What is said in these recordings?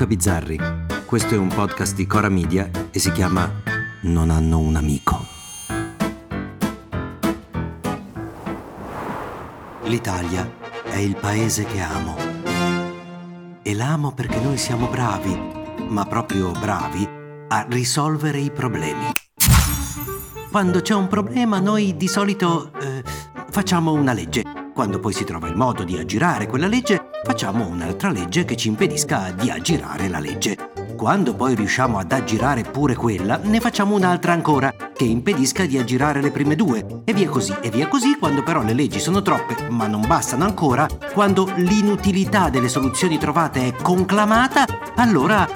Luca Bizzarri. Questo è un podcast di Cora Media e si chiama Non hanno un amico. L'Italia è il paese che amo. E l'amo perché noi siamo bravi, ma proprio bravi, a risolvere i problemi. Quando c'è un problema noi di solito eh, facciamo una legge. Quando poi si trova il modo di aggirare quella legge, facciamo un'altra legge che ci impedisca di aggirare la legge. Quando poi riusciamo ad aggirare pure quella, ne facciamo un'altra ancora, che impedisca di aggirare le prime due. E via così, e via così, quando però le leggi sono troppe, ma non bastano ancora, quando l'inutilità delle soluzioni trovate è conclamata, allora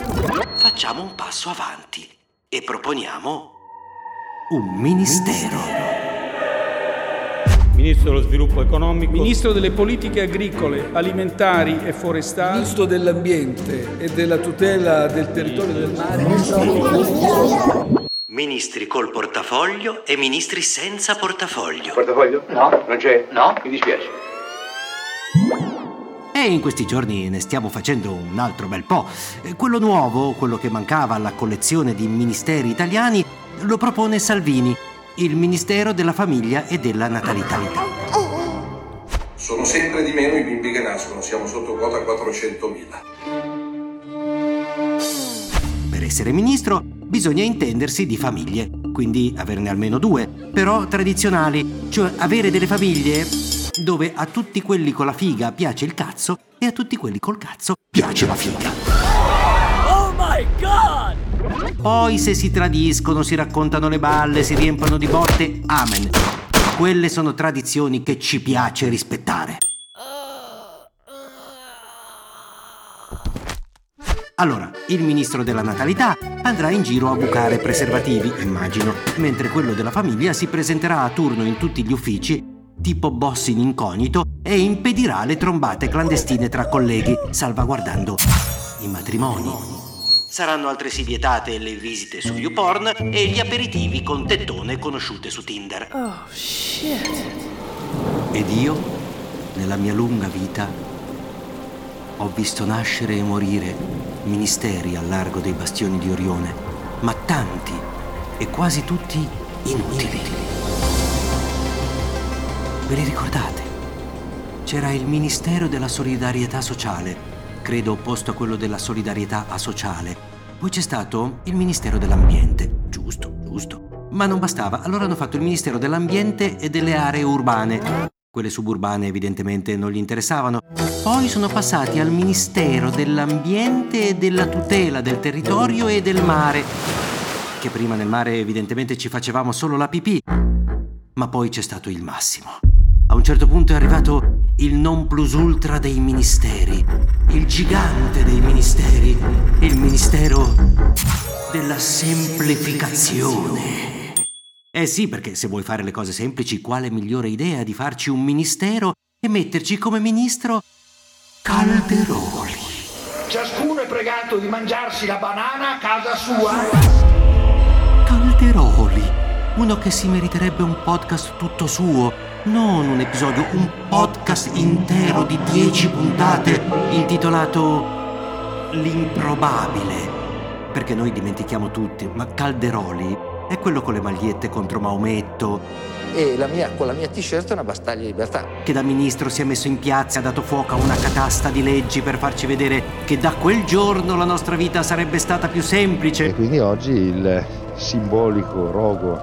facciamo un passo avanti e proponiamo un ministero. Ministro dello sviluppo economico, Ministro delle politiche agricole, alimentari e forestali, Ministro dell'ambiente e della tutela del territorio e del mare. Ministri col portafoglio e ministri senza portafoglio. Portafoglio? No. Non c'è? No. Mi dispiace. E in questi giorni ne stiamo facendo un altro bel po'. Eh, Quello nuovo, quello che mancava alla collezione di ministeri italiani, lo propone Salvini, il Ministero della Famiglia e della Natalità. Sono sempre di meno i bimbi che nascono, siamo sotto quota 400.000. Per essere ministro bisogna intendersi di famiglie, quindi averne almeno due, però tradizionali, cioè avere delle famiglie dove a tutti quelli con la figa piace il cazzo e a tutti quelli col cazzo piace la figa. Oh my god! Poi se si tradiscono, si raccontano le balle, si riempiono di botte, amen. Quelle sono tradizioni che ci piace rispettare. Allora, il ministro della natalità andrà in giro a bucare preservativi, immagino, mentre quello della famiglia si presenterà a turno in tutti gli uffici, tipo boss in incognito, e impedirà le trombate clandestine tra colleghi, salvaguardando i matrimoni. Saranno altresì vietate le visite su YouPorn e gli aperitivi con tettone conosciute su Tinder. Oh shit. Ed io, nella mia lunga vita, ho visto nascere e morire ministeri al largo dei bastioni di Orione, ma tanti e quasi tutti inutili. Ve li ricordate? C'era il Ministero della Solidarietà Sociale, credo opposto a quello della solidarietà asociale. Poi c'è stato il Ministero dell'Ambiente, giusto, giusto. Ma non bastava, allora hanno fatto il Ministero dell'Ambiente e delle aree urbane. Quelle suburbane evidentemente non gli interessavano. Poi sono passati al Ministero dell'Ambiente e della tutela del territorio e del mare. Che prima nel mare evidentemente ci facevamo solo la pipì. Ma poi c'è stato il massimo. A un certo punto è arrivato il non plus ultra dei ministeri, il gigante dei ministeri, il ministero della semplificazione. Eh sì, perché se vuoi fare le cose semplici, quale migliore idea di farci un ministero e metterci come ministro Calderoli? Ciascuno è pregato di mangiarsi la banana a casa sua. Calderoli, uno che si meriterebbe un podcast tutto suo, non un episodio, un podcast intero di 10 puntate intitolato L'improbabile. Perché noi dimentichiamo tutti, ma Calderoli è quello con le magliette contro Maometto, e la mia- con la mia t-shirt è una battaglia di libertà. che da ministro si è messo in piazza e ha dato fuoco a una catasta di leggi per farci vedere che da quel giorno la nostra vita sarebbe stata più E semplice. quindi oggi il simbolico rogo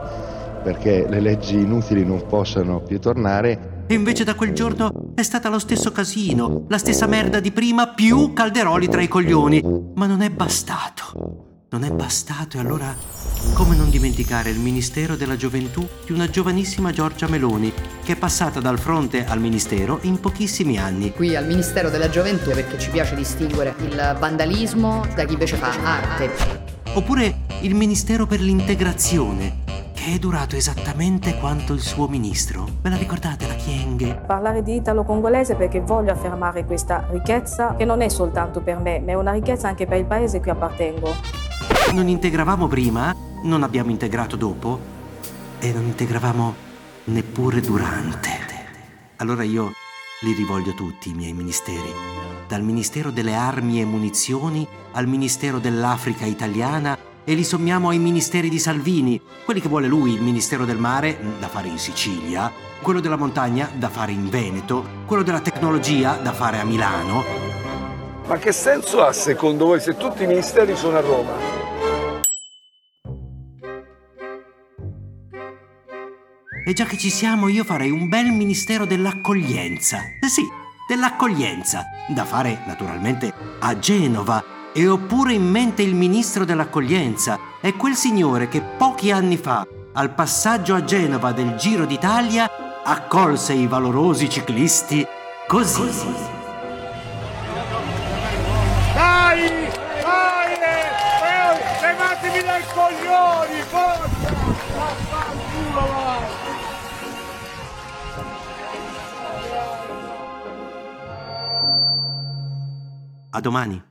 perché le leggi inutili non possano più tornare E invece da quel giorno è stata lo stesso casino, la stessa merda di prima, più Calderoli tra i coglioni. Ma non è bastato. Non è bastato e allora come non dimenticare il Ministero della Gioventù di una giovanissima Giorgia Meloni, che è passata dal fronte al Ministero in pochissimi anni. qui al Ministero della Gioventù perché ci piace distinguere il vandalismo da chi invece fa arte. Oppure il Ministero per l'integrazione, che è durato esattamente quanto il suo ministro. Ve la ricordate la Chienghe? Parlare di italo-congolese perché voglio affermare questa ricchezza che non è soltanto per me, ma è una ricchezza anche per il paese a cui appartengo. Non integravamo prima, non abbiamo integrato dopo e non integravamo neppure durante. Allora io Li rivoglio tutti i miei ministeri, dal Ministero delle Armi e Munizioni al Ministero dell'Africa Italiana e li sommiamo ai ministeri di Salvini, quelli che vuole lui, il Ministero del Mare, da fare in Sicilia, quello della montagna, da fare in Veneto, quello della tecnologia, da fare a Milano. Ma che senso ha secondo voi se tutti i ministeri sono a Roma? E già che ci siamo, io farei un bel Ministero dell'Accoglienza. Eh sì, dell'Accoglienza, da fare naturalmente a Genova e ho pure in mente il ministro dell'accoglienza, è quel signore che pochi anni fa, al passaggio a Genova del Giro d'Italia, accolse i valorosi ciclisti così. Dai! Dai! Eh, levatemi dai coglioni! Forza! Vaffanculo, va! A domani.